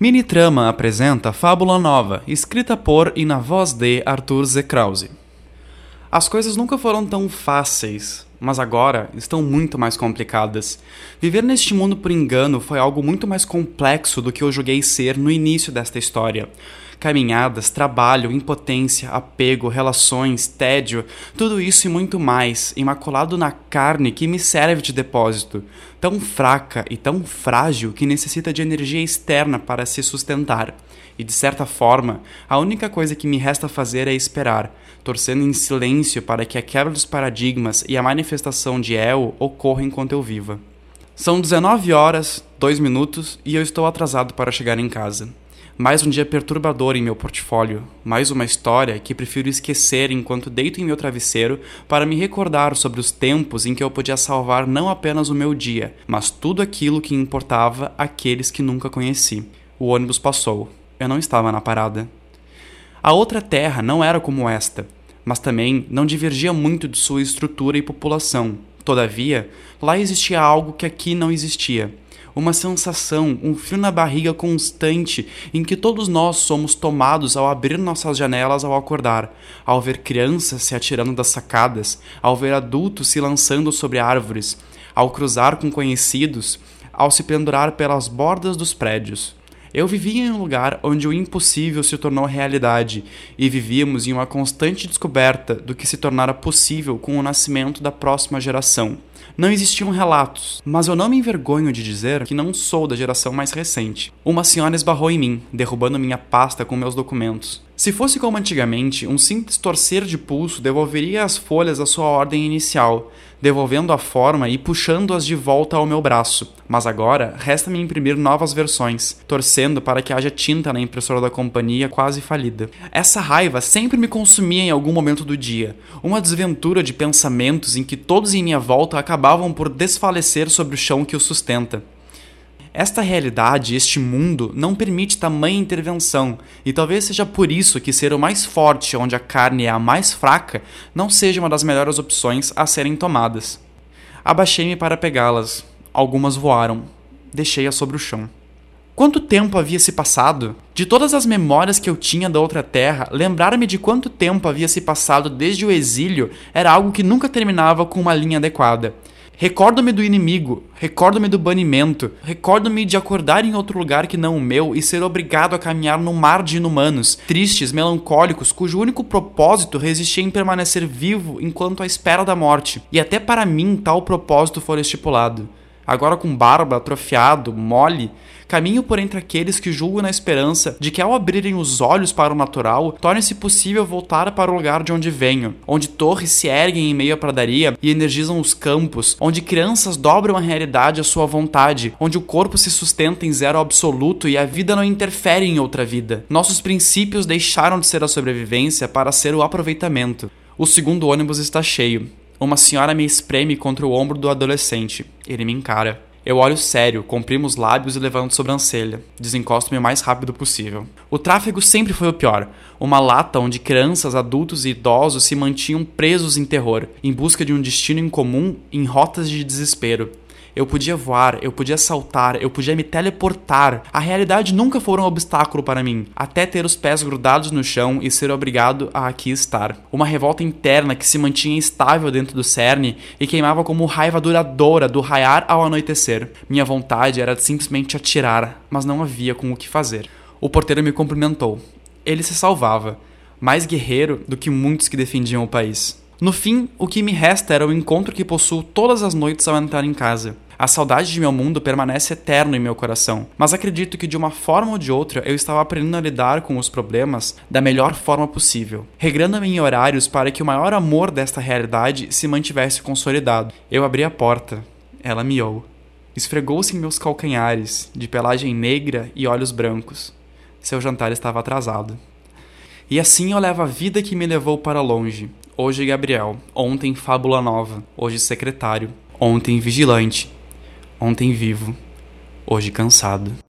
Mini Trama apresenta Fábula Nova, escrita por e na voz de Arthur Z. Krause. As coisas nunca foram tão fáceis, mas agora estão muito mais complicadas. Viver neste mundo por engano foi algo muito mais complexo do que eu julguei ser no início desta história. Caminhadas, trabalho, impotência, apego, relações, tédio, tudo isso e muito mais, imaculado na carne que me serve de depósito, tão fraca e tão frágil que necessita de energia externa para se sustentar. E de certa forma, a única coisa que me resta fazer é esperar, torcendo em silêncio para que a quebra dos paradigmas e a manifestação de El ocorra enquanto eu viva. São 19 horas, 2 minutos e eu estou atrasado para chegar em casa. Mais um dia perturbador em meu portfólio, mais uma história que prefiro esquecer enquanto deito em meu travesseiro para me recordar sobre os tempos em que eu podia salvar não apenas o meu dia, mas tudo aquilo que importava àqueles que nunca conheci. O ônibus passou. Eu não estava na parada. A outra terra não era como esta, mas também não divergia muito de sua estrutura e população. Todavia, lá existia algo que aqui não existia uma sensação, um frio na barriga constante em que todos nós somos tomados ao abrir nossas janelas ao acordar, ao ver crianças se atirando das sacadas, ao ver adultos se lançando sobre árvores, ao cruzar com conhecidos, ao se pendurar pelas bordas dos prédios. Eu vivia em um lugar onde o impossível se tornou realidade e vivíamos em uma constante descoberta do que se tornara possível com o nascimento da próxima geração. Não existiam relatos, mas eu não me envergonho de dizer que não sou da geração mais recente. Uma senhora esbarrou em mim, derrubando minha pasta com meus documentos. Se fosse como antigamente, um simples torcer de pulso devolveria as folhas à sua ordem inicial, devolvendo a forma e puxando-as de volta ao meu braço. Mas agora resta-me imprimir novas versões, torcendo para que haja tinta na impressora da companhia quase falida. Essa raiva sempre me consumia em algum momento do dia, uma desventura de pensamentos em que todos em minha volta acabavam por desfalecer sobre o chão que o sustenta. Esta realidade, este mundo, não permite tamanha intervenção, e talvez seja por isso que ser o mais forte onde a carne é a mais fraca não seja uma das melhores opções a serem tomadas. Abaixei-me para pegá-las. Algumas voaram. Deixei-as sobre o chão. Quanto tempo havia se passado? De todas as memórias que eu tinha da outra terra, lembrar-me de quanto tempo havia se passado desde o exílio era algo que nunca terminava com uma linha adequada. Recordo-me do inimigo, recordo-me do banimento, recordo-me de acordar em outro lugar que não o meu e ser obrigado a caminhar num mar de inumanos, tristes, melancólicos, cujo único propósito resistia em permanecer vivo enquanto à espera da morte. E até para mim tal propósito fora estipulado agora com barba, atrofiado, mole, caminho por entre aqueles que julgam na esperança de que ao abrirem os olhos para o natural, torne-se possível voltar para o lugar de onde venho, onde torres se erguem em meio à pradaria e energizam os campos, onde crianças dobram a realidade à sua vontade, onde o corpo se sustenta em zero absoluto e a vida não interfere em outra vida. Nossos princípios deixaram de ser a sobrevivência para ser o aproveitamento. O segundo ônibus está cheio. Uma senhora me espreme contra o ombro do adolescente. Ele me encara. Eu olho sério, comprimo os lábios e levanto sobrancelha. Desencosto-me o mais rápido possível. O tráfego sempre foi o pior. Uma lata onde crianças, adultos e idosos se mantinham presos em terror, em busca de um destino incomum em rotas de desespero. Eu podia voar, eu podia saltar, eu podia me teleportar. A realidade nunca foi um obstáculo para mim, até ter os pés grudados no chão e ser obrigado a aqui estar. Uma revolta interna que se mantinha estável dentro do cerne e queimava como raiva duradoura do raiar ao anoitecer. Minha vontade era simplesmente atirar, mas não havia com o que fazer. O porteiro me cumprimentou. Ele se salvava, mais guerreiro do que muitos que defendiam o país. No fim, o que me resta era o encontro que possuo todas as noites ao entrar em casa. A saudade de meu mundo permanece eterno em meu coração, mas acredito que de uma forma ou de outra eu estava aprendendo a lidar com os problemas da melhor forma possível, regrando-me em horários para que o maior amor desta realidade se mantivesse consolidado. Eu abri a porta. Ela miou. Esfregou-se em meus calcanhares, de pelagem negra e olhos brancos. Seu jantar estava atrasado. E assim eu levo a vida que me levou para longe. Hoje Gabriel, ontem Fábula Nova, hoje secretário, ontem vigilante, Ontem vivo, hoje cansado.